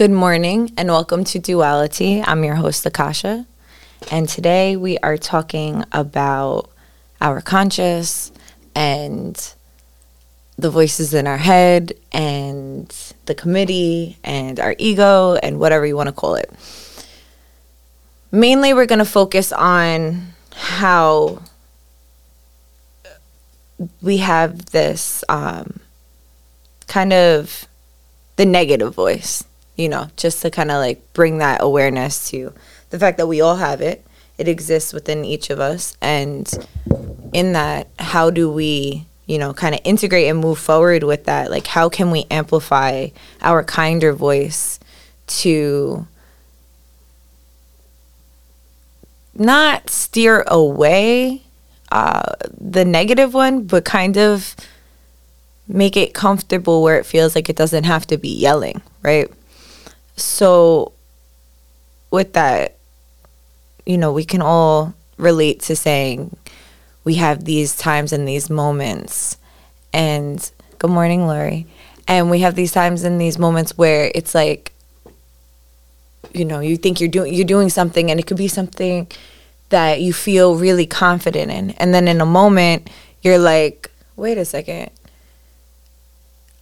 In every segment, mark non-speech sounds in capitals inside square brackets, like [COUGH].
Good morning and welcome to Duality. I'm your host, Akasha. And today we are talking about our conscious and the voices in our head and the committee and our ego and whatever you want to call it. Mainly, we're going to focus on how we have this um, kind of the negative voice, you know, just to kind of like bring that awareness to the fact that we all have it. It exists within each of us. And in that, how do we, you know, kind of integrate and move forward with that? Like, how can we amplify our kinder voice to not steer away uh, the negative one, but kind of make it comfortable where it feels like it doesn't have to be yelling, right? So, with that, you know, we can all relate to saying we have these times and these moments. And good morning, Lori. And we have these times and these moments where it's like, you know, you think you're doing you're doing something, and it could be something that you feel really confident in, and then in a moment you're like, wait a second,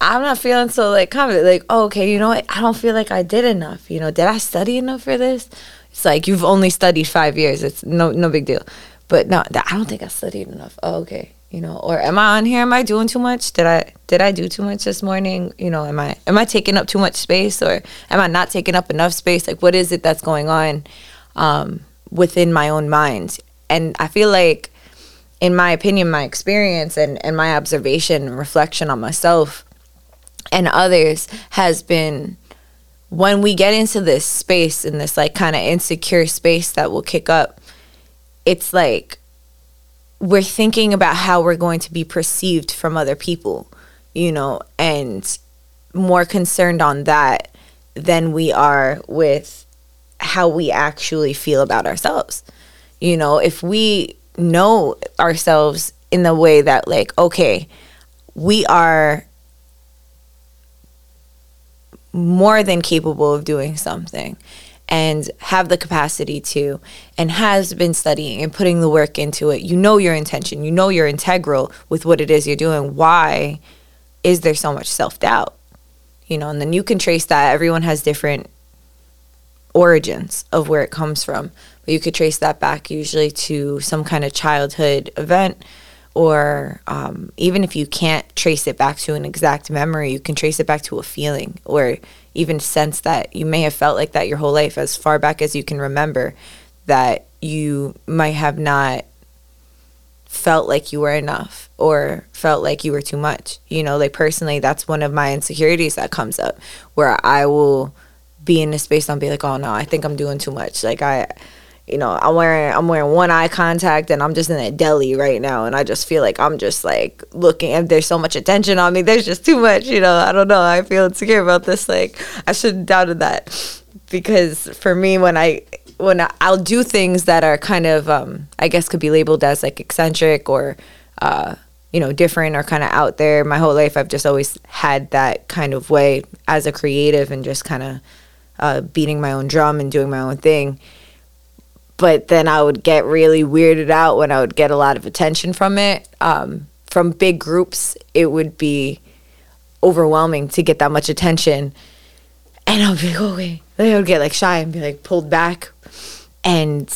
I'm not feeling so like confident. Like, oh, okay, you know what? I don't feel like I did enough. You know, did I study enough for this? It's like you've only studied five years. It's no no big deal. But no, I don't think I studied enough. Oh, okay. You know, or am I on here? Am I doing too much? Did I did I do too much this morning? You know, am I am I taking up too much space, or am I not taking up enough space? Like, what is it that's going on um, within my own mind? And I feel like, in my opinion, my experience and and my observation and reflection on myself and others has been when we get into this space in this like kind of insecure space that will kick up it's like we're thinking about how we're going to be perceived from other people you know and more concerned on that than we are with how we actually feel about ourselves. You know if we know ourselves in the way that like okay we are more than capable of doing something and have the capacity to and has been studying and putting the work into it. You know your intention. You know you're integral with what it is you're doing. Why is there so much self-doubt? You know and then you can trace that. Everyone has different origins of where it comes from. But you could trace that back usually to some kind of childhood event or um, even if you can't trace it back to an exact memory, you can trace it back to a feeling or even sense that you may have felt like that your whole life, as far back as you can remember, that you might have not felt like you were enough or felt like you were too much. You know, like personally, that's one of my insecurities that comes up where I will be in a space and I'll be like, oh no, I think I'm doing too much. Like, I, you know, I'm wearing I'm wearing one eye contact and I'm just in a deli right now and I just feel like I'm just like looking and there's so much attention on me. There's just too much, you know. I don't know. I feel insecure about this. Like I should have doubted that. Because for me when I when I, I'll do things that are kind of um I guess could be labeled as like eccentric or uh you know, different or kind of out there. My whole life I've just always had that kind of way as a creative and just kind of uh, beating my own drum and doing my own thing but then I would get really weirded out when I would get a lot of attention from it. Um, from big groups, it would be overwhelming to get that much attention. And I would be like, okay. Then I would get like shy and be like pulled back. And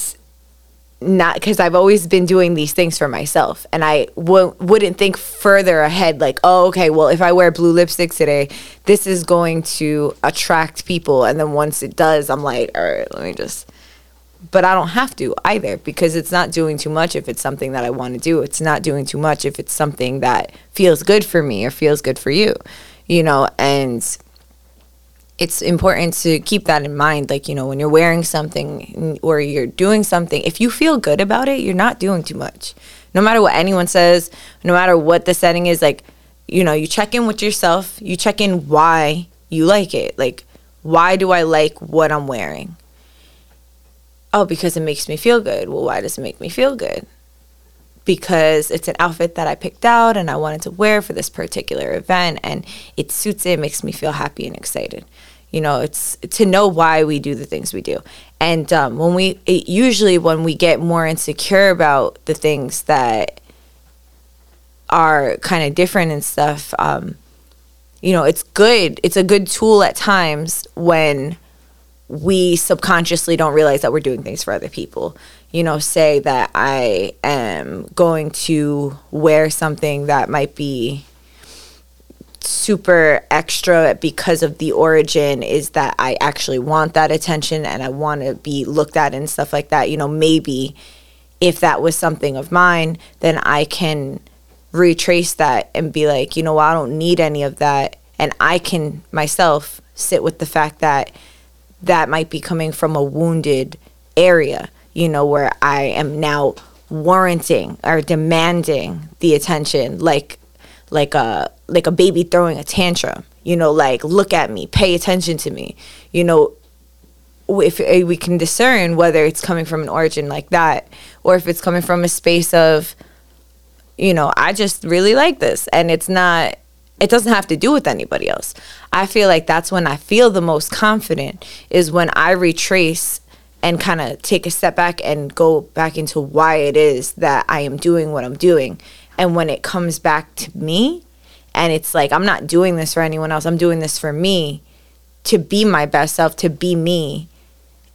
not because I've always been doing these things for myself. And I w- wouldn't think further ahead, like, oh, okay, well, if I wear blue lipstick today, this is going to attract people. And then once it does, I'm like, all right, let me just but I don't have to either because it's not doing too much if it's something that I want to do. It's not doing too much if it's something that feels good for me or feels good for you, you know, and it's important to keep that in mind. Like, you know, when you're wearing something or you're doing something, if you feel good about it, you're not doing too much. No matter what anyone says, no matter what the setting is, like, you know, you check in with yourself, you check in why you like it. Like, why do I like what I'm wearing? Oh, because it makes me feel good. Well, why does it make me feel good? Because it's an outfit that I picked out and I wanted to wear for this particular event and it suits it, makes me feel happy and excited. You know, it's to know why we do the things we do. And um, when we, it, usually when we get more insecure about the things that are kind of different and stuff, um, you know, it's good. It's a good tool at times when we subconsciously don't realize that we're doing things for other people. You know, say that I am going to wear something that might be super extra because of the origin is that I actually want that attention and I want to be looked at and stuff like that. You know, maybe if that was something of mine, then I can retrace that and be like, you know, I don't need any of that. And I can myself sit with the fact that that might be coming from a wounded area, you know, where I am now warranting or demanding the attention like like a like a baby throwing a tantrum you know like look at me pay attention to me you know. If we can discern whether it's coming from an origin like that or if it's coming from a space of you know i just really like this and it's not it doesn't have to do with anybody else. I feel like that's when i feel the most confident is when i retrace and kind of take a step back and go back into why it is that i am doing what i'm doing. And when it comes back to me and it's like I'm not doing this for anyone else. I'm doing this for me to be my best self, to be me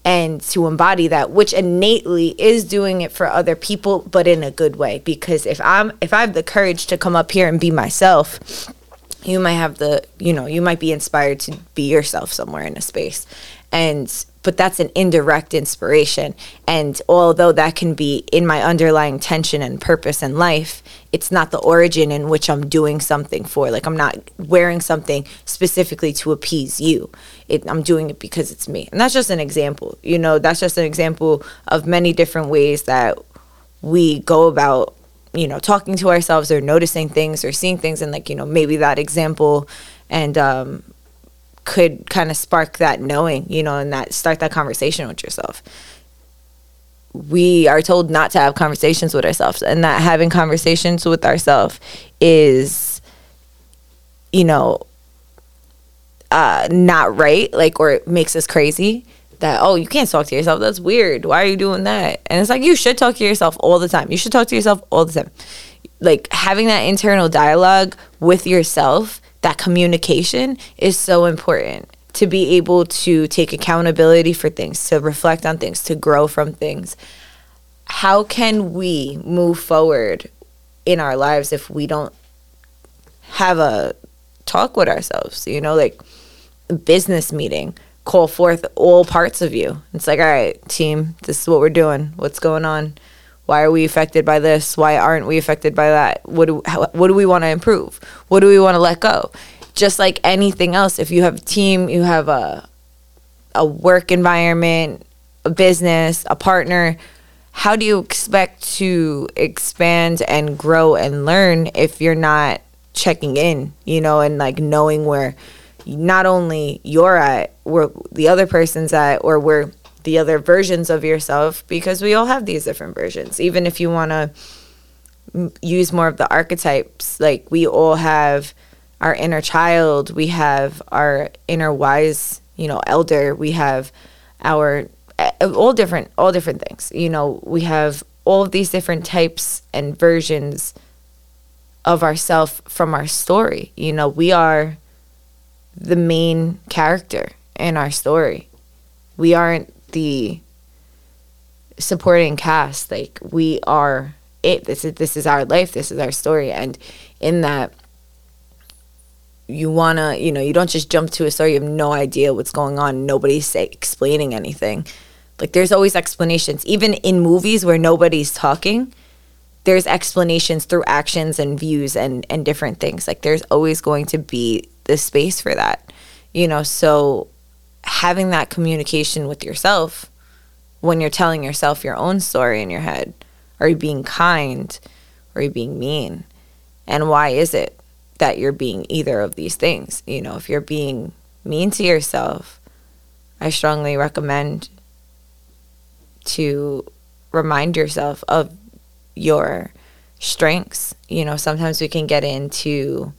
and to embody that which innately is doing it for other people but in a good way. Because if I'm if I have the courage to come up here and be myself, you might have the, you know, you might be inspired to be yourself somewhere in a space. And but that's an indirect inspiration. And although that can be in my underlying tension and purpose in life, it's not the origin in which I'm doing something for. Like I'm not wearing something specifically to appease you. It, I'm doing it because it's me. And that's just an example. You know, that's just an example of many different ways that we go about you know talking to ourselves or noticing things or seeing things and like you know maybe that example and um could kind of spark that knowing, you know, and that start that conversation with yourself. We are told not to have conversations with ourselves, and that having conversations with ourselves is, you know, uh, not right, like, or it makes us crazy. That, oh, you can't talk to yourself. That's weird. Why are you doing that? And it's like, you should talk to yourself all the time. You should talk to yourself all the time. Like, having that internal dialogue with yourself that communication is so important to be able to take accountability for things, to reflect on things, to grow from things. How can we move forward in our lives if we don't have a talk with ourselves? You know, like a business meeting, call forth all parts of you. It's like, all right, team, this is what we're doing. What's going on? Why are we affected by this? Why aren't we affected by that? What do how, what do we want to improve? What do we want to let go? Just like anything else, if you have a team, you have a a work environment, a business, a partner, how do you expect to expand and grow and learn if you're not checking in, you know, and like knowing where not only you're at, where the other person's at, or where the other versions of yourself because we all have these different versions. Even if you want to use more of the archetypes, like we all have our inner child, we have our inner wise, you know, elder, we have our all different all different things. You know, we have all of these different types and versions of ourself from our story. You know, we are the main character in our story. We aren't the supporting cast. Like we are it. This is this is our life. This is our story. And in that you want to you know you don't just jump to a story. You have no idea what's going on. Nobody's say, explaining anything. Like there's always explanations. Even in movies where nobody's talking there's explanations through actions and views and and different things. Like there's always going to be the space for that you know so having that communication with yourself when you're telling yourself your own story in your head. Are you being kind? Or are you being mean? And why is it that you're being either of these things? You know, if you're being mean to yourself, I strongly recommend to remind yourself of your strengths. You know, sometimes we can get into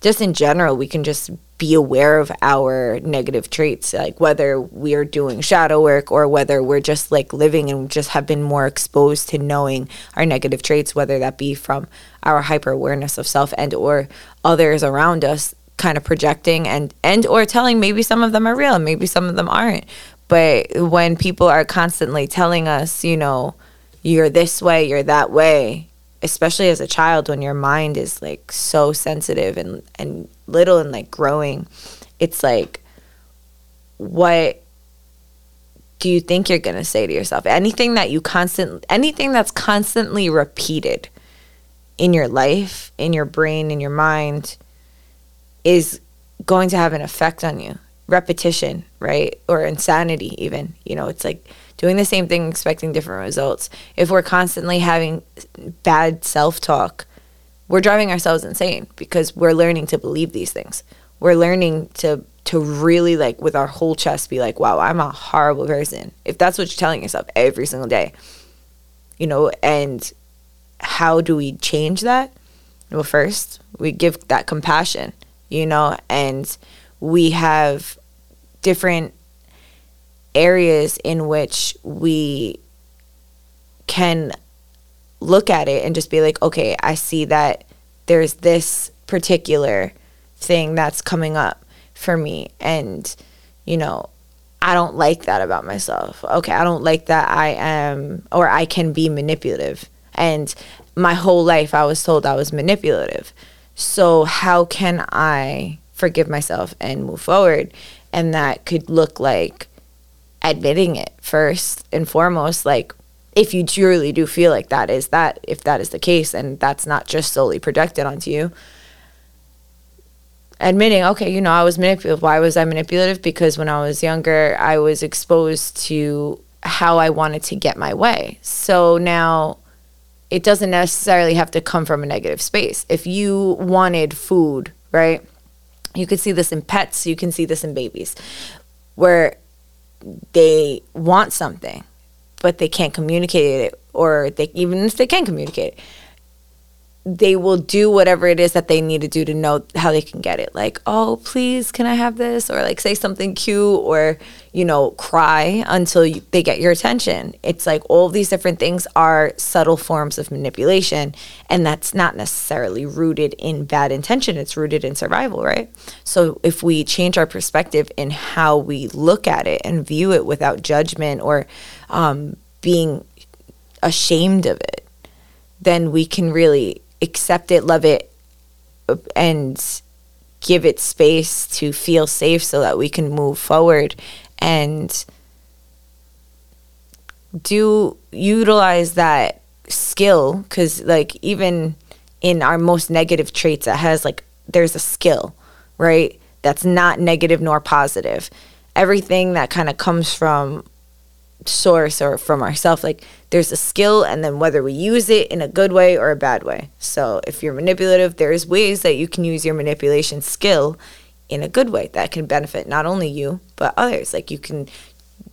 just in general, we can just be aware of our negative traits, like whether we're doing shadow work or whether we're just like living and just have been more exposed to knowing our negative traits, whether that be from our hyper awareness of self and or others around us kind of projecting and and or telling maybe some of them are real, maybe some of them aren't. But when people are constantly telling us, you know, you're this way, you're that way, especially as a child when your mind is like so sensitive and and little and like growing it's like what do you think you're going to say to yourself? Anything that you constant anything that's constantly repeated in your life in your brain in your mind is going to have an effect on you. Repetition right? Or insanity even you know it's like doing the same thing, expecting different results. If we're constantly having bad self talk, we're driving ourselves insane because we're learning to believe these things. We're learning to to really like with our whole chest be like, wow, I'm a horrible person. If that's what you're telling yourself every single day, you know, and how do we change that? Well, first, we give that compassion, you know, and we have different areas in which we can look at it and just be like, okay, I see that there's this particular thing that's coming up for me. And, you know, I don't like that about myself. Okay, I don't like that I am or I can be manipulative. And my whole life I was told I was manipulative. So, how can I forgive myself and move forward? And that could look like admitting it first and foremost like if you truly do feel like that is that if that is the case and that's not just solely projected onto you admitting okay you know i was manipulative. Why was i manipulative? Because when i was younger i was exposed to how i wanted to get my way. So now it doesn't necessarily have to come from a negative space. If you wanted food right you could see this in pets you can see this in babies where they want something, but they can't communicate it, or they even if they can communicate it, they will do whatever it is that they need to do to know how they can get it. Like, oh, please, can I have this? Or like say something cute or, you know, cry until you, they get your attention. It's like all these different things are subtle forms of manipulation. And that's not necessarily rooted in bad intention, it's rooted in survival, right? So if we change our perspective in how we look at it and view it without judgment or um, being ashamed of it, then we can really accept it, love it, and give it space to feel safe so that we can move forward and do utilize that skill. Because like even in our most negative traits that has like there's a skill right? That's not negative nor positive. Everything that kind of comes from source or from ourselves like there's a skill and then whether we use it in a good way or a bad way. So if you're manipulative there's ways that you can use your manipulation skill in a good way that can benefit not only you but others. Like you can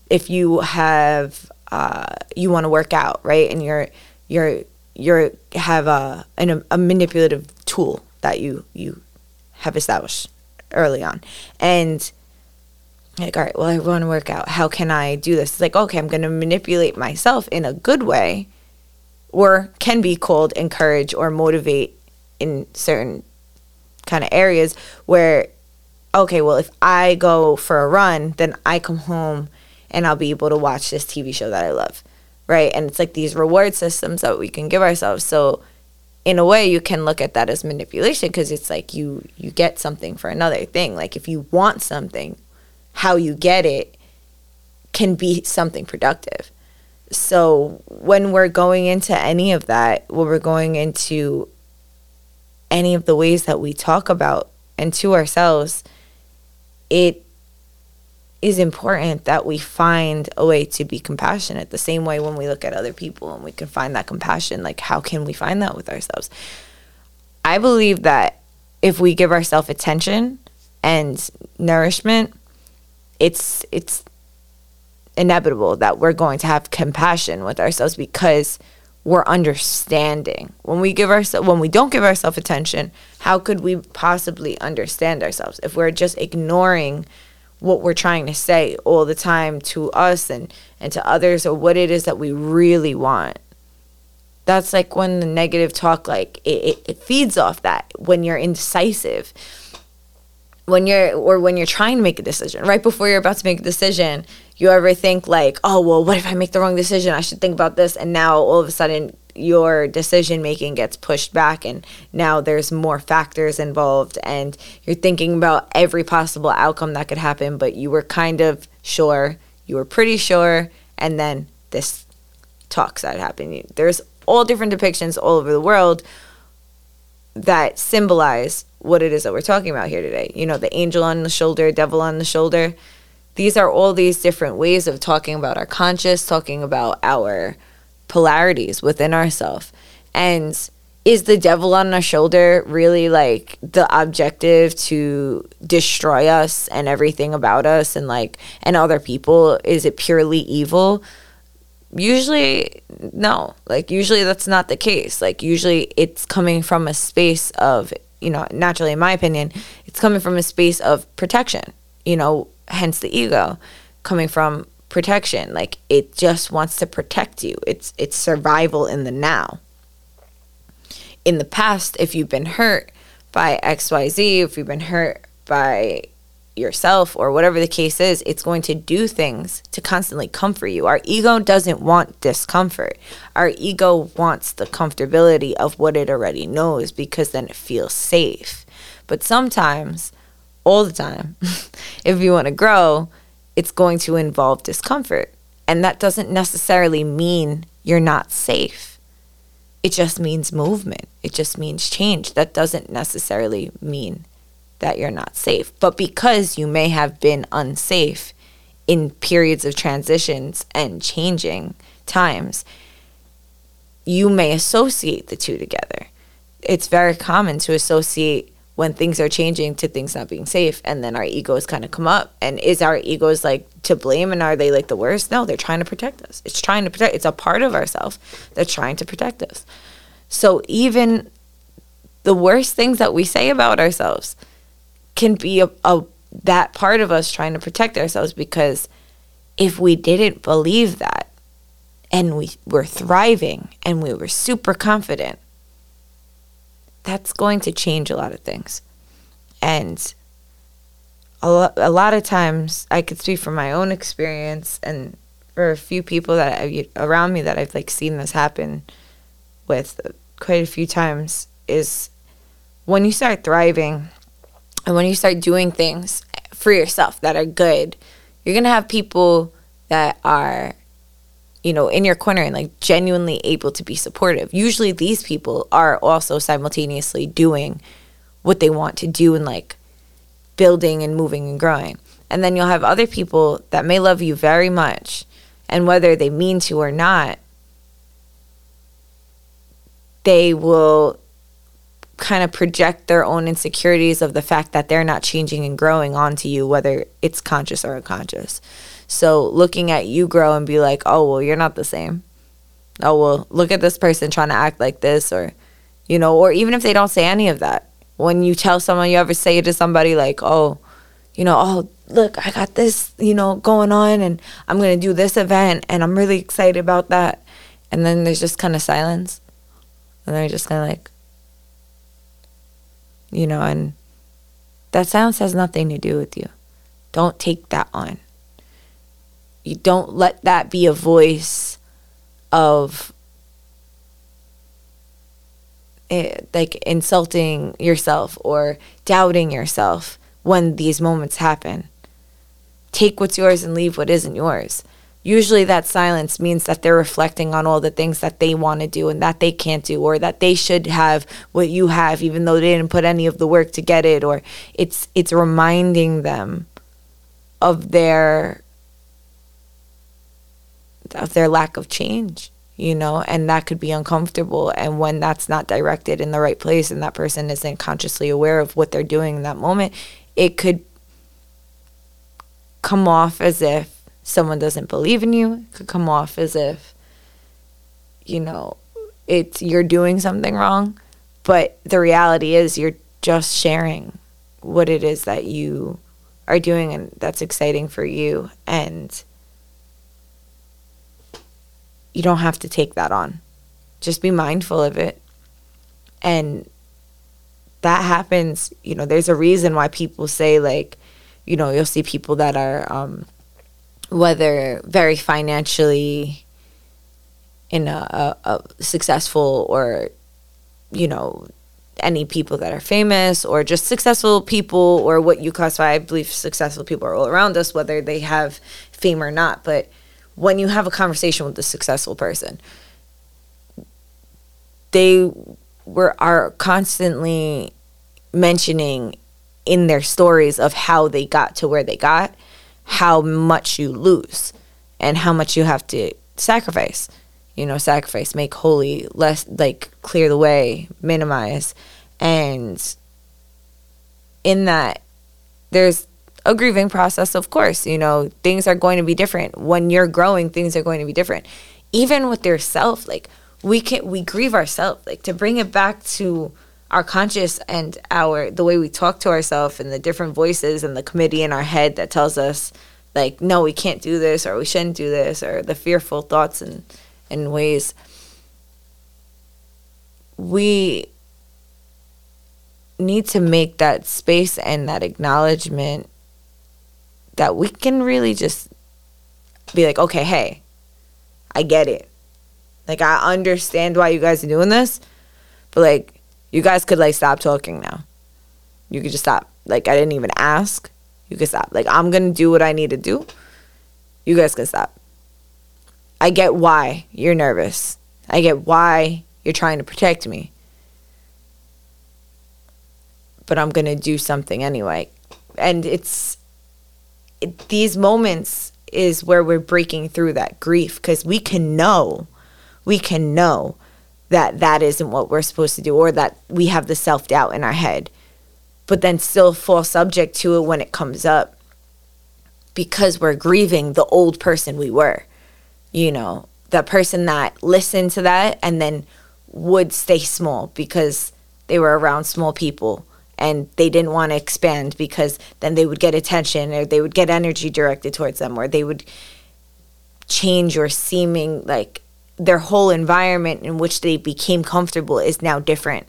if you have uh, you want to work out right? And you're you're you're have a, an, a manipulative tool that you you have established early on. And like all right well i want to work out. How can i do this? It's like okay i'm going to manipulate myself in a good way or can be called encourage or motivate in certain kind of areas where okay well if i go for a run then i come home and i'll be able to watch this tv show that i love. Right? And it's like these reward systems that we can give ourselves. So in a way you can look at that as manipulation because it's like you you get something for another thing. Like if you want something how you get it can be something productive. So when we're going into any of that, when we're going into any of the ways that we talk about and to ourselves, it is important that we find a way to be compassionate the same way when we look at other people and we can find that compassion like how can we find that with ourselves i believe that if we give ourselves attention and nourishment it's it's inevitable that we're going to have compassion with ourselves because we're understanding. When we give ourselves when we don't give ourselves attention, how could we possibly understand ourselves if we're just ignoring what we're trying to say all the time to us and and to others or what it is that we really want? That's like when the negative talk like it, it, it feeds off that when you're indecisive when you're or when you're trying to make a decision right before you're about to make a decision you ever think like oh well what if i make the wrong decision? I should think about this and now all of a sudden your decision making gets pushed back and now there's more factors involved and you're thinking about every possible outcome that could happen but you were kind of sure you were pretty sure and then this talk started happening there's all different depictions all over the world that symbolize what it is that we're talking about here today. You know, the angel on the shoulder, devil on the shoulder. These are all these different ways of talking about our conscious, talking about our polarities within ourselves. And is the devil on our shoulder really like the objective to destroy us and everything about us and like and other people? Is it purely evil? Usually, no. Like, usually that's not the case. Like, usually it's coming from a space of you know, naturally, in my opinion, it's coming from a space of protection, you know, hence the ego coming from protection. Like it just wants to protect you. It's it's survival in the now. In the past, if you've been hurt by XYZ, if you've been hurt by yourself or whatever the case is, it's going to do things to constantly comfort you. Our ego doesn't want discomfort. Our ego wants the comfortability of what it already knows because then it feels safe. But sometimes, all the time, [LAUGHS] if you want to grow, it's going to involve discomfort. And that doesn't necessarily mean you're not safe. It just means movement. It just means change. That doesn't necessarily mean that you're not safe. But because you may have been unsafe in periods of transitions and changing times, you may associate the two together. It's very common to associate when things are changing to things not being safe and then our egos kind of come up and is our egos like to blame and are they like the worst no they're trying to protect us it's trying to protect it's a part of ourselves that's trying to protect us so even the worst things that we say about ourselves can be a, a that part of us trying to protect ourselves because if we didn't believe that and we were thriving and we were super confident that's going to change a lot of things. And a, lo- a lot of times i could speak from my own experience and for a few people that I, around me that i've like seen this happen with quite a few times is when you start thriving and when you start doing things for yourself that are good, you're going to have people that are you know, in your corner and like genuinely able to be supportive. Usually these people are also simultaneously doing what they want to do and like building and moving and growing. And then you'll have other people that may love you very much and whether they mean to or not, they will kind of project their own insecurities of the fact that they're not changing and growing onto you, whether it's conscious or unconscious. So looking at you grow and be like, oh, well, you're not the same. Oh, well, look at this person trying to act like this, or, you know, or even if they don't say any of that, when you tell someone, you ever say to somebody, like, oh, you know, oh, look, I got this, you know, going on and I'm going to do this event and I'm really excited about that. And then there's just kind of silence. And they're just kind of like, you know, and that silence has nothing to do with you. Don't take that on. You don't let that be a voice of eh, like insulting yourself or doubting yourself when these moments happen. Take what's yours and leave what isn't yours usually that silence means that they're reflecting on all the things that they want to do and that they can't do or that they should have what you have even though they didn't put any of the work to get it or it's it's reminding them of their of their lack of change you know and that could be uncomfortable and when that's not directed in the right place and that person isn't consciously aware of what they're doing in that moment it could come off as if someone doesn't believe in you. It could come off as if, you know, it's you're doing something wrong, but the reality is you're just sharing what it is that you are doing and that's exciting for you and you don't have to take that on. Just be mindful of it. And that happens, you know, there's a reason why people say like, you know, you'll see people that are um whether very financially in a, a, a successful or you know any people that are famous or just successful people or what you classify i believe successful people are all around us whether they have fame or not. But when you have a conversation with a successful person they were are constantly mentioning in their stories of how they got to where they got how much you lose and how much you have to sacrifice you know, sacrifice, make holy, less like clear the way, minimize. And in that, there's a grieving process, of course. You know, things are going to be different. When you're growing, things are going to be different. Even with yourself, like we can we grieve ourselves. Like to bring it back to our conscious and our the way we talk to ourselves and the different voices and the committee in our head that tells us like no we can't do this or we shouldn't do this or the fearful thoughts and in ways we need to make that space and that acknowledgement that we can really just be like, okay, hey, I get it. Like, I understand why you guys are doing this, but like, you guys could like stop talking now. You could just stop. Like, I didn't even ask. You could stop. Like, I'm gonna do what I need to do. You guys can stop. I get why you're nervous. I get why you're trying to protect me. But I'm to do something anyway. And it's it, these moments is where we're breaking through that grief because we can know, we can know that that isn't what we're supposed to do or that we have the self doubt in our head, but then still fall subject to it when it comes up because we're grieving the old person we were you know, the person that listened to that and then would stay small because they were around small people and they didn't want to expand because then they would get attention or they would get energy directed towards them or they would change or seeming like their whole environment in which they became comfortable is now different.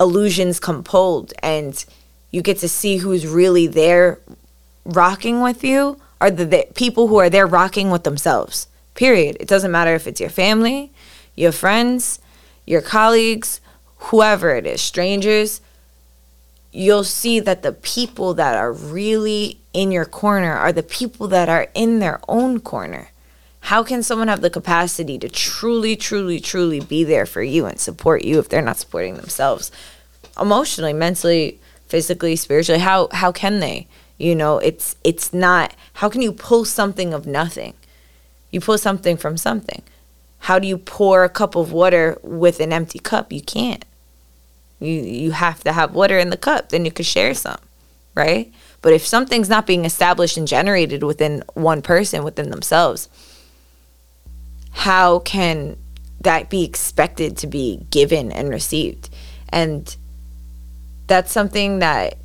Illusions come pulled and you get to see who's really there rocking with you are the, the people who are there rocking with themselves Period. It doesn't matter if it's your family, your friends, your colleagues, whoever it is, strangers. You'll see that the people that are really in your corner are the people that are in their own corner. How can someone have the capacity to truly, truly, truly be there for you and support you if they're not supporting themselves? Emotionally, mentally, physically, spiritually, how how can they? You know, it's it's not how can you pull something of nothing? You pull something from something. How do you pour a cup of water with an empty cup? You can't. You you have to have water in the cup, then you could share some, right? But if something's not being established and generated within one person, within themselves, how can that be expected to be given and received? And that's something that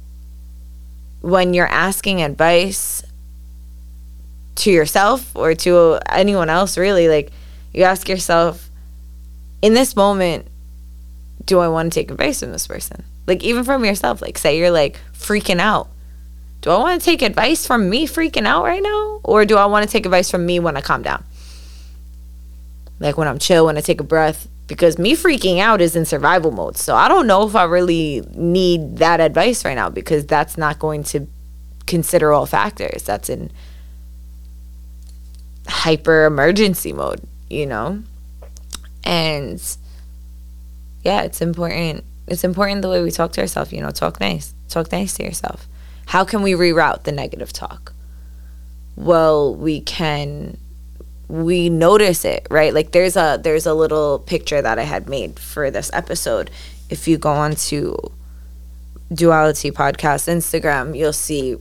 when you're asking advice to yourself or to anyone else really like you ask yourself in this moment do i want to take advice from this person? Like even from yourself like say you're like freaking out. Do i want to take advice from me freaking out right now? Or do i want to take advice from me when i calm down like when i'm chill when i take a breath because me freaking out is in survival mode so i don't know if i really need that advice right now because that's not going to consider all factors that's in hyper emergency mode, you know? And yeah, it's important. It's important the way we talk to ourselves, you know, talk nice. Talk nice to yourself. How can we reroute the negative talk? Well, we can we notice it, right? Like there's a there's a little picture that I had made for this episode. If you go on to Duality Podcast Instagram, you'll see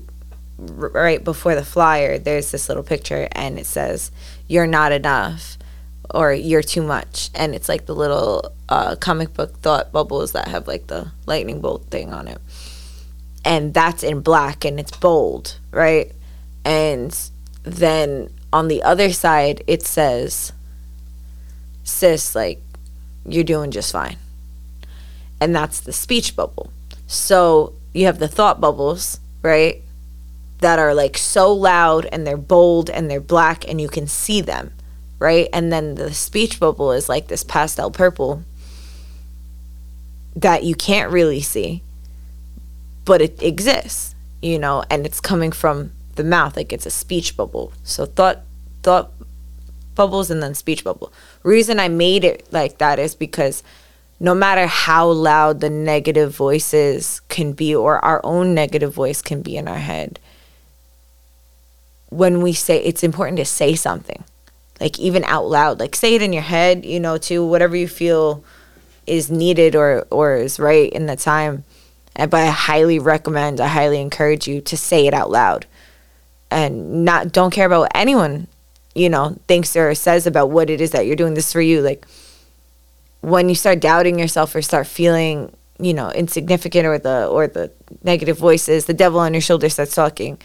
right before the flyer, there's this little picture and it says, You're not enough. or you're too much and it's like the little uh, comic book thought bubbles that have like the lightning bolt thing on it and that's in black and it's bold right and then on the other side it says sis like you're doing just fine and that's the speech bubble so you have the thought bubbles right that are like so loud and they're bold and they're black and you can see them right? And then the speech bubble is like this pastel purple that you can't really see, but it exists, you know, and it's coming from the mouth, like it's a speech bubble. So thought thought bubbles and then speech bubble. Reason I made it like that is because no matter how loud the negative voices can be or our own negative voice can be in our head, when we say it's important to say something like even out loud like say it in your head you know to whatever you feel is needed or or is right in the time but i highly recommend i highly encourage you to say it out loud and not don't care about what anyone you know thinks or says about what it is that you're doing this for you like when you start doubting yourself or start feeling you know insignificant or the or the negative voices the devil on your shoulder starts talking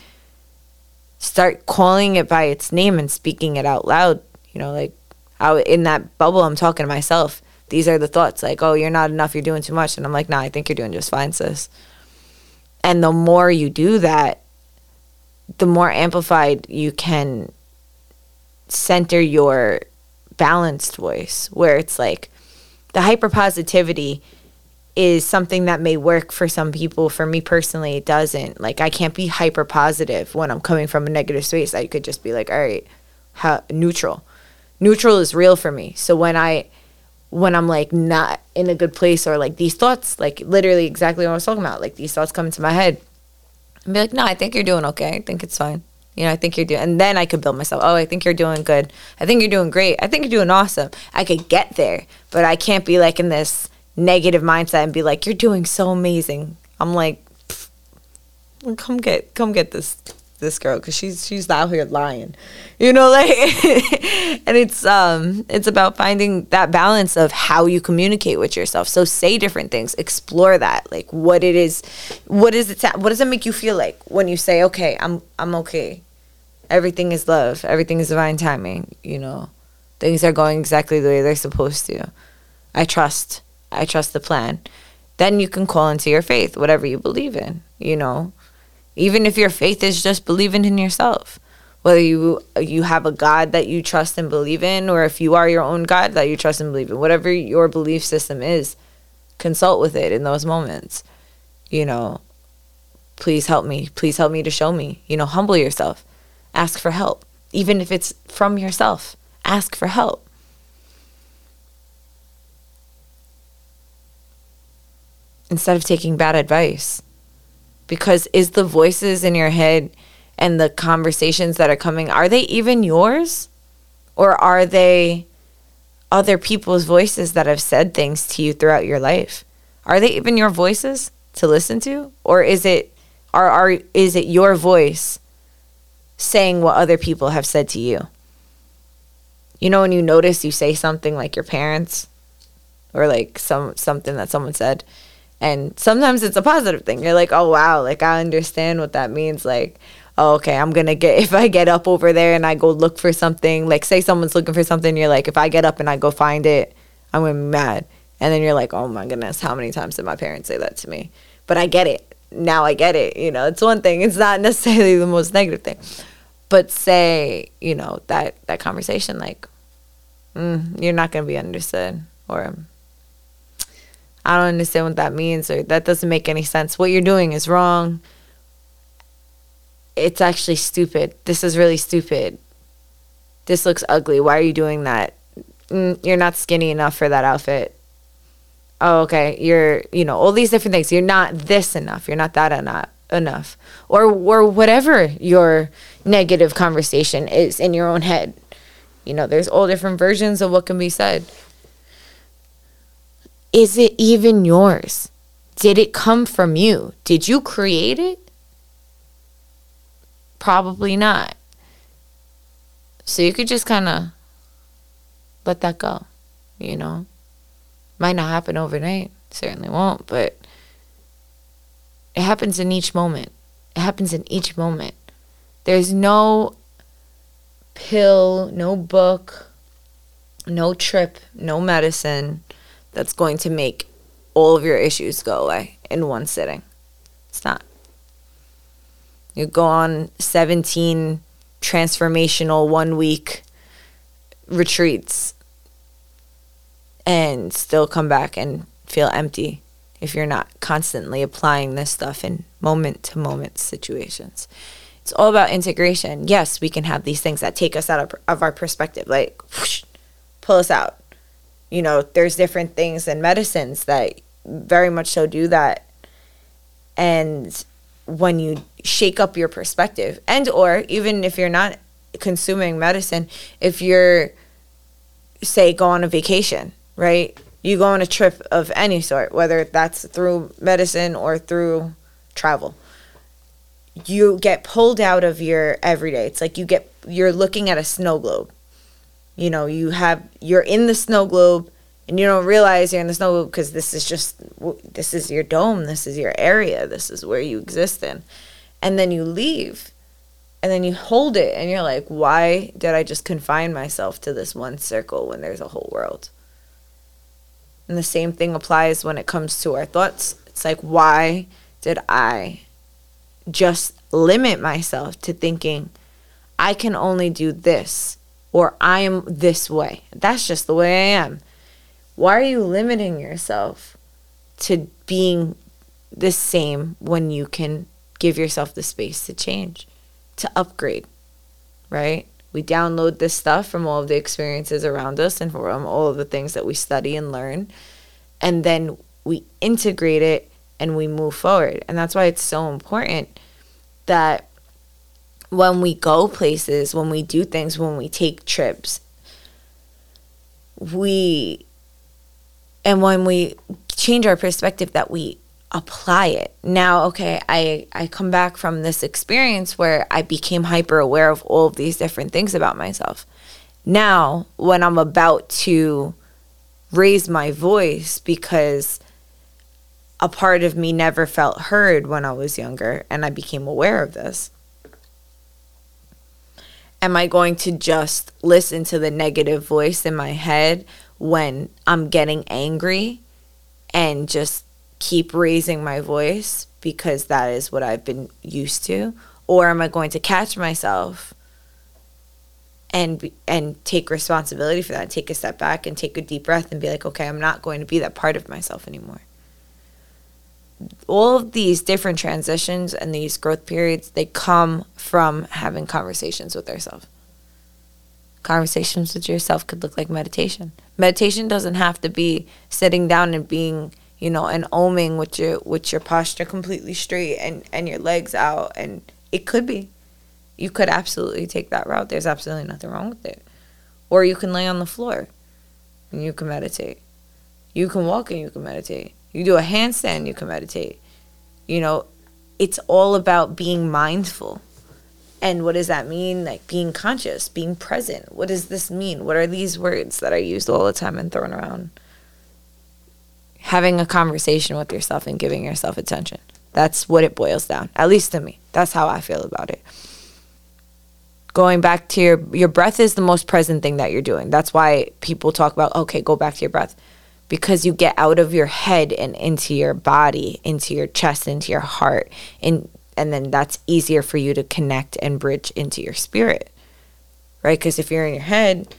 start calling it by its name and speaking it out loud. You know, like I, in that bubble, I'm talking to myself. These are the thoughts like, oh, you're not enough, you're doing too much. And I'm like, nah, I think you're doing just fine, sis. And the more you do that, the more amplified you can center your balanced voice, where it's like the hyper positivity is something that may work for some people. For me personally, it doesn't. Like I can't be hyper positive when I'm coming from a negative space. I could just be like, all right, how, neutral. Neutral is real for me. So when I when I'm like not in a good place or like these thoughts, like literally exactly what I was talking about, like these thoughts come into my head, and be like, no, I think you're doing okay. I think it's fine. You know, I think you're doing, and then I could build myself. Oh, I think you're doing good. I think you're doing great. I think you're doing awesome. I could get there, but I can't be like in this negative mindset and be like, "You're doing so amazing." I'm like, "Come get, come get this this girl because she's she's out here lying," you know, [LAUGHS] like. and it's um it's about finding that balance of how you communicate with yourself. So say different things, explore that, like what it is, what is it, what does it make you feel like when you say, "Okay, I'm I'm okay." Everything is love. Everything is divine timing. You know, things are going exactly the way they're supposed to. I trust I trust the plan. Then you can call into your faith, whatever you believe in, you know. Even if your faith is just believing in yourself. Whether you you have a God that you trust and believe in or if you are your own God that you trust and believe in, whatever your belief system is, consult with it in those moments. You know, please help me. Please help me to show me. You know, humble yourself. Ask for help. Even if it's from yourself, ask for help. instead of taking bad advice. Because is the voices in your head and the conversations that are coming, are they even yours? Or are they other people's voices that have said things to you throughout your life? Are they even your voices to listen to? Or is it are, are is it your voice saying what other people have said to you? You know when you notice you say something like your parents or like some something that someone said and sometimes it's a positive thing. You're like, oh, wow, like I understand what that means. Like, oh, okay, I'm going to get, [LAUGHS] if I get up over there and I go look for something, like say someone's looking for something, you're like, if I get up and I go find it, I'm going to be mad. And then you're like, oh my goodness, how many times did my parents say that to me? But I get it. Now I get it. You know, it's one thing. It's not [LAUGHS] necessarily the most negative thing. But say, you know, that, that conversation, like, mm, you're not going to be understood or I don't understand what that means or that doesn't make any sense. What you're doing is wrong. It's actually stupid. This is really stupid. This looks ugly. Why are you doing that? Mm, you're not skinny enough for that outfit. Oh, okay. You're, you know, all these different things. You're not this enough. You're not that enough enough or or whatever your negative conversation is in your own head you know there's all different versions of what can be said is it even yours? Did it come from you? Did you create it? Probably not. So you could just kind of let that go. You know, might not happen overnight, certainly won't, but it happens in each moment. It happens in each moment. There's no pill, no book, no trip, no medicine that's going to make all of your issues go away in one sitting. It's not. You go on 17 transformational one week retreats and still come back and feel empty if you're not constantly applying this stuff in moment to moment situations. It's all about integration. Yes, we can have these things that take us out of, of our perspective, like whoosh, pull us out. You know, there's different things and medicines that very much so do that. And when you shake up your perspective and or even if you're not consuming medicine, if you're say go on a vacation, right? you go on a trip of any sort, whether that's through medicine or through travel, you get pulled out of your everyday. It's like you get you're looking at a snow globe. You know, you have you're in the snow globe and you don't realize you're in the snow globe because this is just this is your dome, this is your area, this is where you exist in. And then you leave and then you hold it and you're like, why did I just confine myself to this one circle when there's a whole world? And the same thing applies when it comes to our thoughts. It's like, why did I just limit myself to thinking I can only do this or I am this way? That's just the way I am. Why are you limiting yourself to being the same when you can give yourself the space to change, to upgrade, right? We download this stuff from all of the experiences around us and from all of the things that we study and learn. And then we integrate it and we move forward. And that's why it's so important that when we go places, when we do things, when we take trips, we and when we change our perspective that we apply it. Now, okay, I I come back from this experience where I became hyper aware of all of these different things about myself. Now, when I'm about to raise my voice because a part of me never felt heard when I was younger and I became aware of this. Am I going to just listen to the negative voice in my head when I'm getting angry and just keep raising my voice because that is what I've been used to? Or am I going to catch myself and and take responsibility for that, take a step back and take a deep breath and be like, okay, I'm not going to be that part of myself anymore. All of these different transitions and these growth periods, they come from having conversations with ourselves. Conversations with yourself could look like meditation. Meditation doesn't have to be sitting down and being you know, and oming with your with your posture completely straight and and your legs out and it could be. You could absolutely take that route. There's absolutely nothing wrong with it. Or you can lay on the floor and you can meditate. You can walk and you can meditate. You do a handstand, you can meditate. You know, it's all about being mindful. And what does that mean? Like being conscious, being present. What does this mean? What are these words that are used all the time and thrown around? having a conversation with yourself and giving yourself attention. That's what it boils down, at least to me. That's how I feel about it. Going back to your your breath is the most present thing that you're doing. That's why people talk about okay, go back to your breath because you get out of your head and into your body, into your chest, into your heart, and and then that's easier for you to connect and bridge into your spirit. Right? Cuz if you're in your head,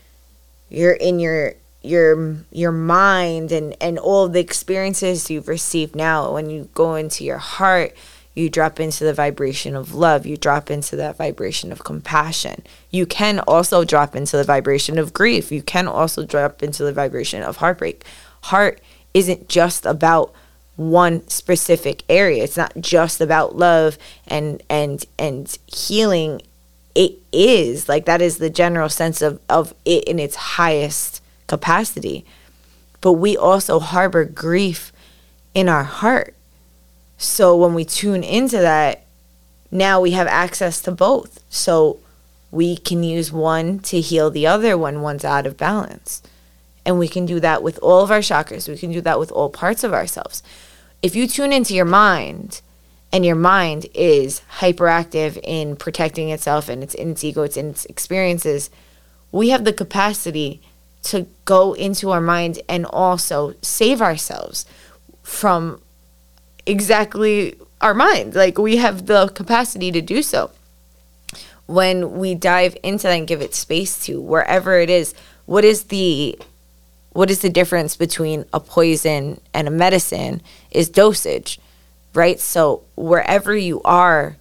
you're in your your your mind and and all the experiences you've received now when you go into your heart you drop into the vibration of love you drop into that vibration of compassion you can also drop into the vibration of grief you can also drop into the vibration of heartbreak heart isn't just about one specific area it's not just about love and and and healing it is like that is the general sense of of it in its highest capacity. But we also harbor grief in our heart. So when we tune into that, now we have access to both. So we can use one to heal the other when one's out of balance. And we can do that with all of our chakras. We can do that with all parts of ourselves. If you tune into your mind and your mind is hyperactive in protecting itself and it's in its ego, it's in its experiences, we have the capacity to go into our mind and also save ourselves from exactly our mind. Like we have the capacity to do so. When we dive into that and give it space to wherever it is, what is the what is the difference between a poison and a medicine is dosage, right? So wherever you are,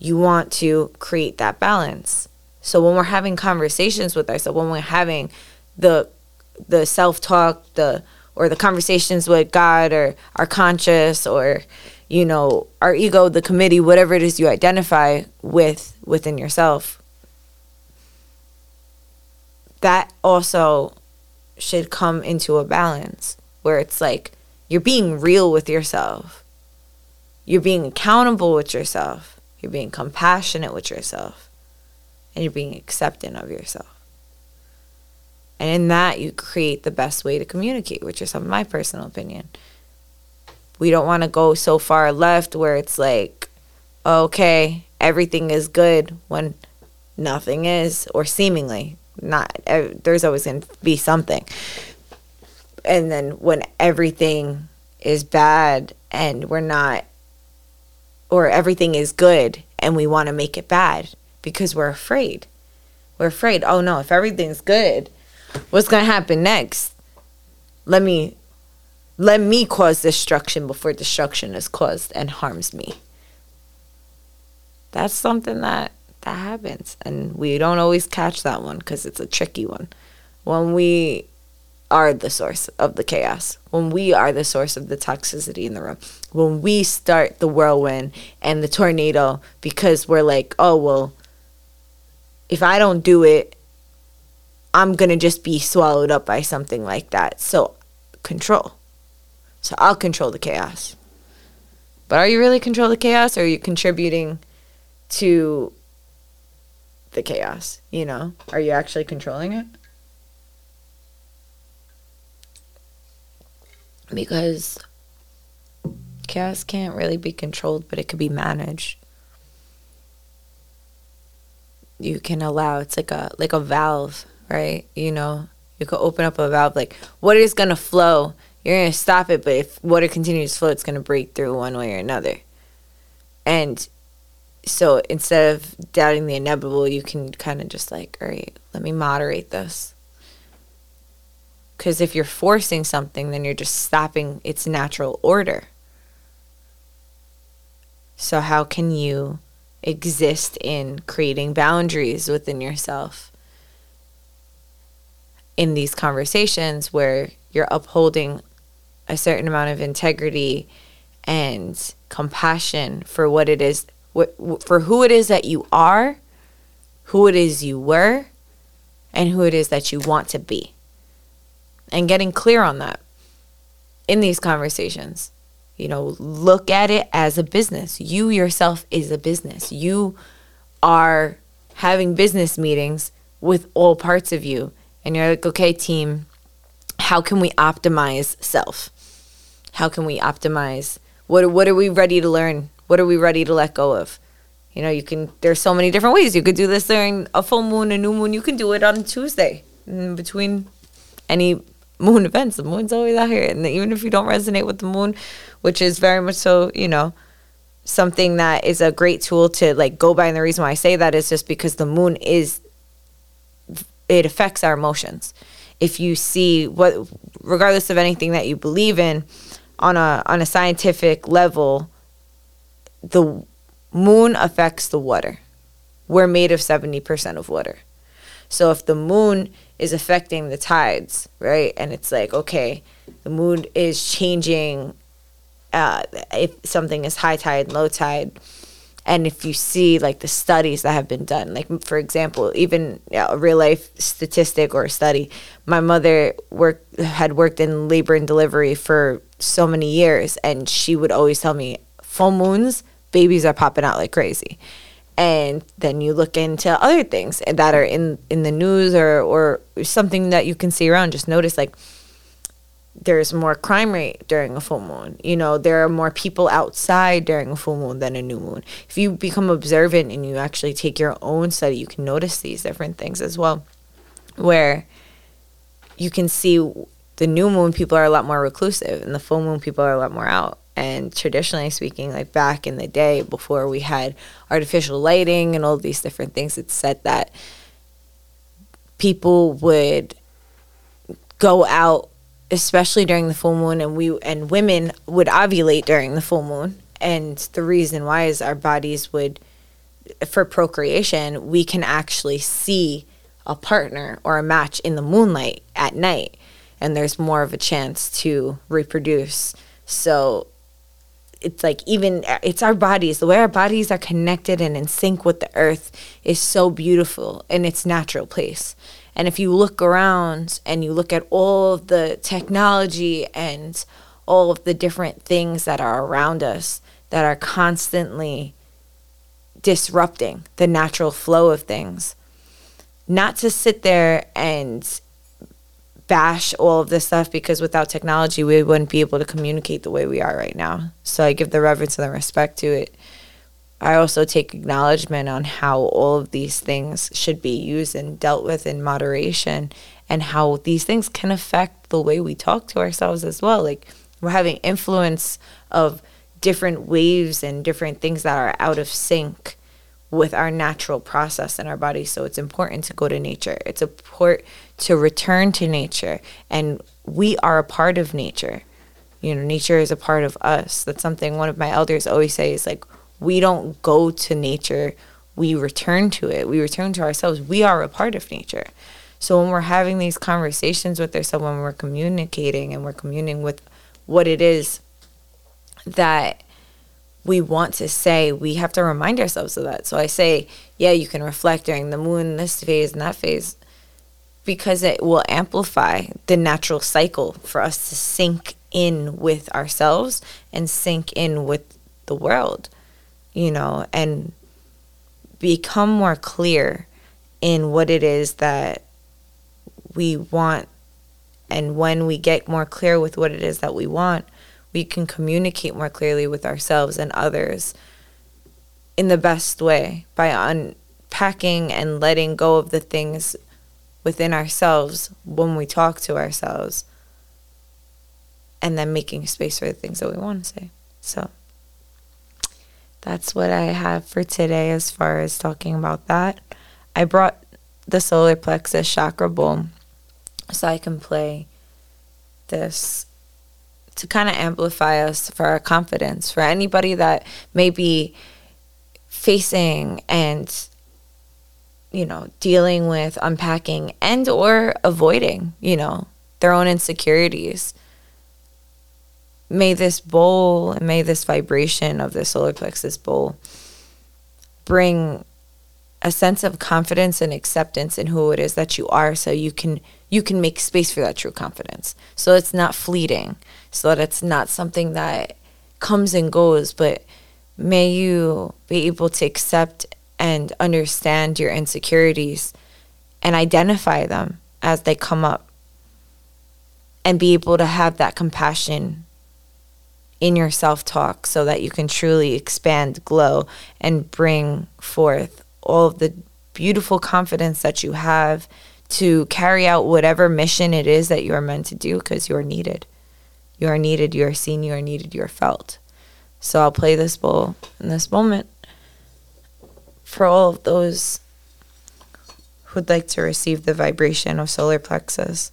you want to create that balance. So when we're having conversations with ourselves, when we're having the the self talk, the or the conversations with God or our conscious or you know our ego, the committee, whatever it is you identify with within yourself. That also should come into a balance where it's like you're being real with yourself. You're being accountable with yourself. You're being compassionate with yourself. And you're being accepting of yourself. And in that, you create the best way to communicate yourself, in my personal opinion. We don't want to go so far left where it's like, okay, everything is good when nothing is, or seemingly not. There's always going to be something. And then when everything is bad and we're not, or everything is good and we want to make it bad because we're afraid. We're afraid, oh no, if everything's good, what's going to happen next? Let me let me cause destruction before destruction is caused and harms me. That's something that that happens and we don't always catch that one cuz it's a tricky one. When we are the source of the chaos, when we are the source of the toxicity in the room, when we start the whirlwind and the tornado because we're like, oh, well, if I don't do it, I'm going to just be swallowed up by something like that. So, control. So, I'll control the chaos. But are you really control the chaos or are you contributing to the chaos? You know, are you actually controlling it? Because chaos can't really be controlled, but it could be managed you can allow it's like a like a valve right? You know, you could open up a valve like water is gonna flow. You're gonna stop it, but if water continues to flow, it's gonna break through one way or another. And so instead of doubting the inevitable, you can kind of just like, all right, let me moderate this. Because if you're forcing something, then you're just stopping its natural order. So, how can you exist in creating boundaries within yourself? in these conversations where you're upholding a certain amount of integrity and compassion for what it is for who it is that you are, who it is you were, and who it is that you want to be. And getting clear on that in these conversations. You know, look at it as a business. You yourself is a business. You are having business meetings with all parts of you and you're like, okay, team, how can we optimize self? How can we optimize what what are we ready to learn? What are we ready to let go of? You know, you can there's so many different ways. You could do this during a full moon, a new moon. You can do it on Tuesday in between any moon events. The moon's always out here. And even if you don't resonate with the moon, which is very much so, you know, something that is a great tool to like go by. And the reason why I say that is just because the moon is it affects our emotions. If you see what, regardless of anything that you believe in, on a on a scientific level, the moon affects the water. We're made of seventy percent of water. So if the moon is affecting the tides, right, and it's like okay, the moon is changing. Uh, if something is high tide, low tide, and if you see like the studies that have been done like for example even you know, a real life statistic or a study my mother worked had worked in labor and delivery for so many years and she would always tell me full moons babies are popping out like crazy. And then you look into other things that are in in the news or or something that you can see around just notice like there's more crime rate during a full moon. You know there are more people outside during a full moon than a new moon. If you become observant and you actually take your own study you can notice these different things as well where you can see the new moon people are a lot more reclusive and the full moon people are a lot more out and traditionally speaking, like back in the day before we had artificial lighting and all these different things, it said that people would go out, especially during the full moon, and we and women would ovulate during the full moon. And the reason why is our bodies would, for procreation, we can actually see a partner or a match in the moonlight at night, and there's more of a chance to reproduce. So it's like even uh, it's our bodies. The way our bodies are connected and in sync with the earth is so beautiful in its natural place. And if you look around and you look at all of the technology and all of the different things that are around us that are constantly disrupting the natural flow of things not to sit there and bash all of this stuff because without technology, we wouldn't be able to communicate the way we are right now. So I give the reverence and the respect to it. I also take acknowledgement on how all of these things should be used and dealt with in moderation and how these things can affect the way we talk to ourselves as well. Like we're having influence of different waves and different things that are out of sync with our natural process in our body. So it's important to go to nature. It's important to return to nature. And we are a part of nature. You know, nature is a part of us. That's something one of my elders always say is like, we don't go to nature, we return to it. We return to ourselves. We are a part of nature. So when we're having these conversations with ourselves, when we're communicating and we're communing with what it is that we want to say, we have to remind ourselves of that. So I say, yeah, you can reflect during the moon, this phase and that phase, because it will amplify the natural cycle for us to sync in with ourselves and sync in with the world, you know, and become more clear in what it is that we want. And when we get more clear with what it is that we want, we can communicate more clearly with ourselves and others in the best way by unpacking and letting go of the things within ourselves when we talk to ourselves and then making space for the things that we want to say. So that's what I have for today as far as talking about that. I brought the solar plexus chakra bowl so I can play this to kind of amplify us for our confidence for anybody that may be facing and you know dealing with unpacking and or avoiding you know their own insecurities. May this bowl and may this vibration of the solar plexus bowl bring a sense of confidence and acceptance in who it is that you are so you can you can make space for that true confidence. So it's not fleeting so that it's not something that comes and goes, but may you be able to accept and understand your insecurities and identify them as they come up and be able to have that compassion in your self talk so that you can truly expand, glow, and bring forth all of the beautiful confidence that you have to carry out whatever mission it is that you are meant to do because you're needed. You are needed, you are seen, you are needed, you are felt. So I'll play this bowl in this moment for all of those who'd like to receive the vibration of solar plexus.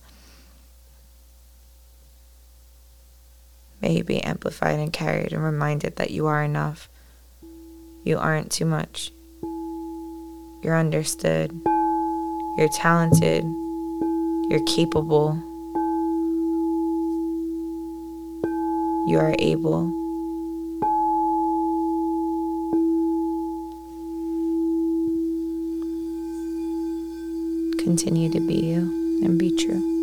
May you be amplified and carried and reminded that you are enough. You aren't too much. You're understood. You're talented. You're capable. you are able. Continue to be you and be true.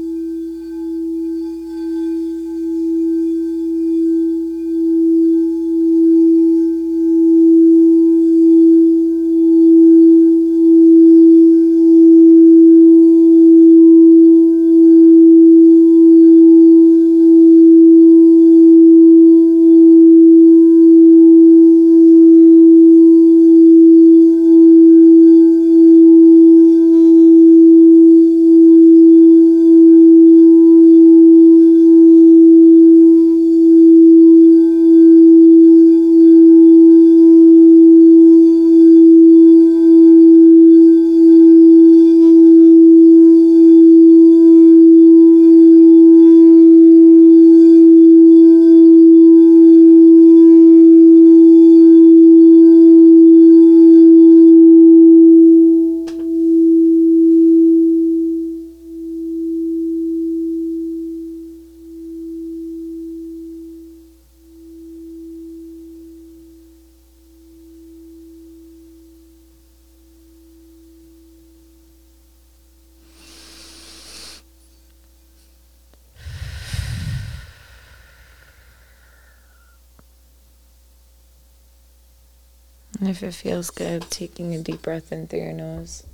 If it feels good, taking a deep breath in through your nose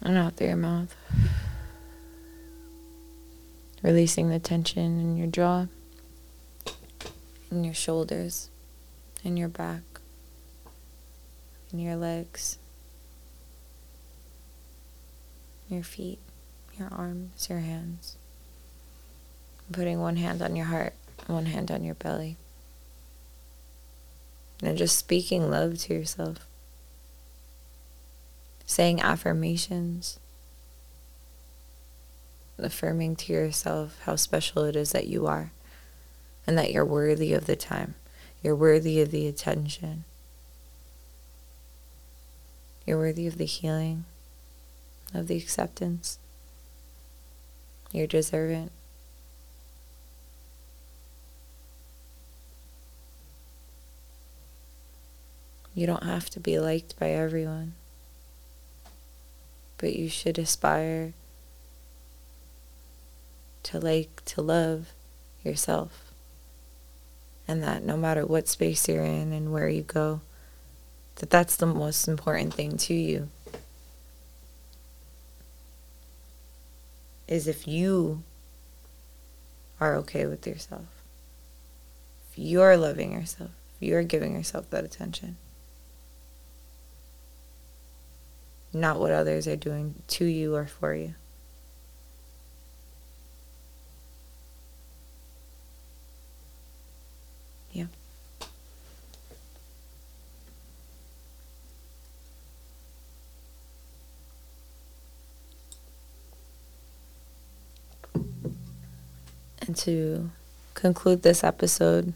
and out through your mouth. Releasing the tension in your jaw, in your shoulders, in your back, in your legs, your feet, your arms, your hands. Putting one hand on your heart, one hand on your belly. And just speaking love to yourself. Saying affirmations. Affirming to yourself how special it is that you are and that you're worthy of the time. You're worthy of the attention. You're worthy of the healing, of the acceptance. You're deserving. You don't have to be liked by everyone, but you should aspire to like, to love yourself. And that no matter what space you're in and where you go, that that's the most important thing to you. Is if you are okay with yourself. If you're loving yourself, if you're giving yourself that attention. Not what others are doing to you or for you. Yeah. And to conclude this episode,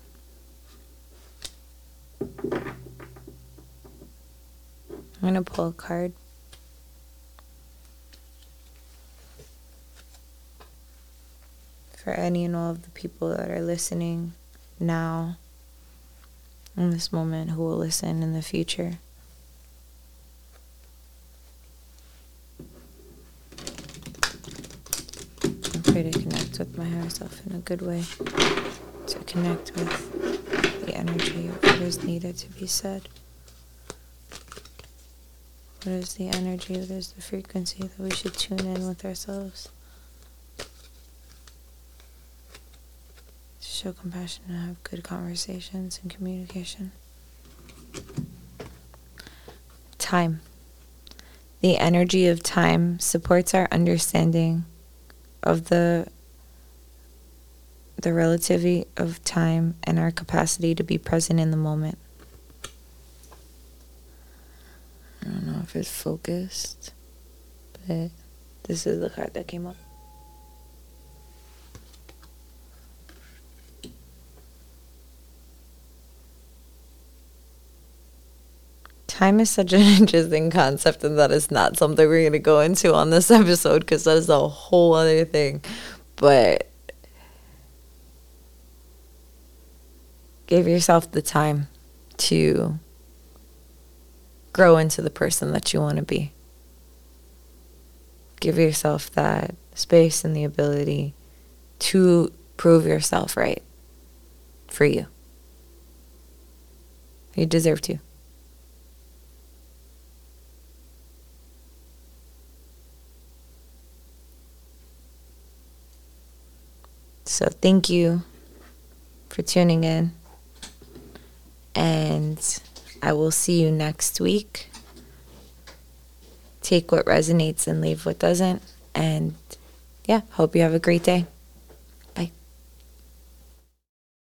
I'm going to pull a card. For any and all of the people that are listening now, in this moment, who will listen in the future. I pray to connect with my higher self in a good way, to connect with the energy of what is needed to be said. What is the energy? What is the frequency that we should tune in with ourselves? Show compassion and have good conversations and communication. Time. The energy of time supports our understanding of the the relativity of time and our capacity to be present in the moment. I don't know if it's focused, but this is the card that came up. Time is such an [LAUGHS] interesting concept, and that is not something we're going to go into on this [LAUGHS] episode because that is a whole other thing. But give yourself the time to grow into the person that you want to be. Give yourself that space and the ability to prove yourself right for you. You deserve to. So thank you for tuning in. And I will see you next week. Take what resonates and leave what doesn't. And yeah, hope you have a great day.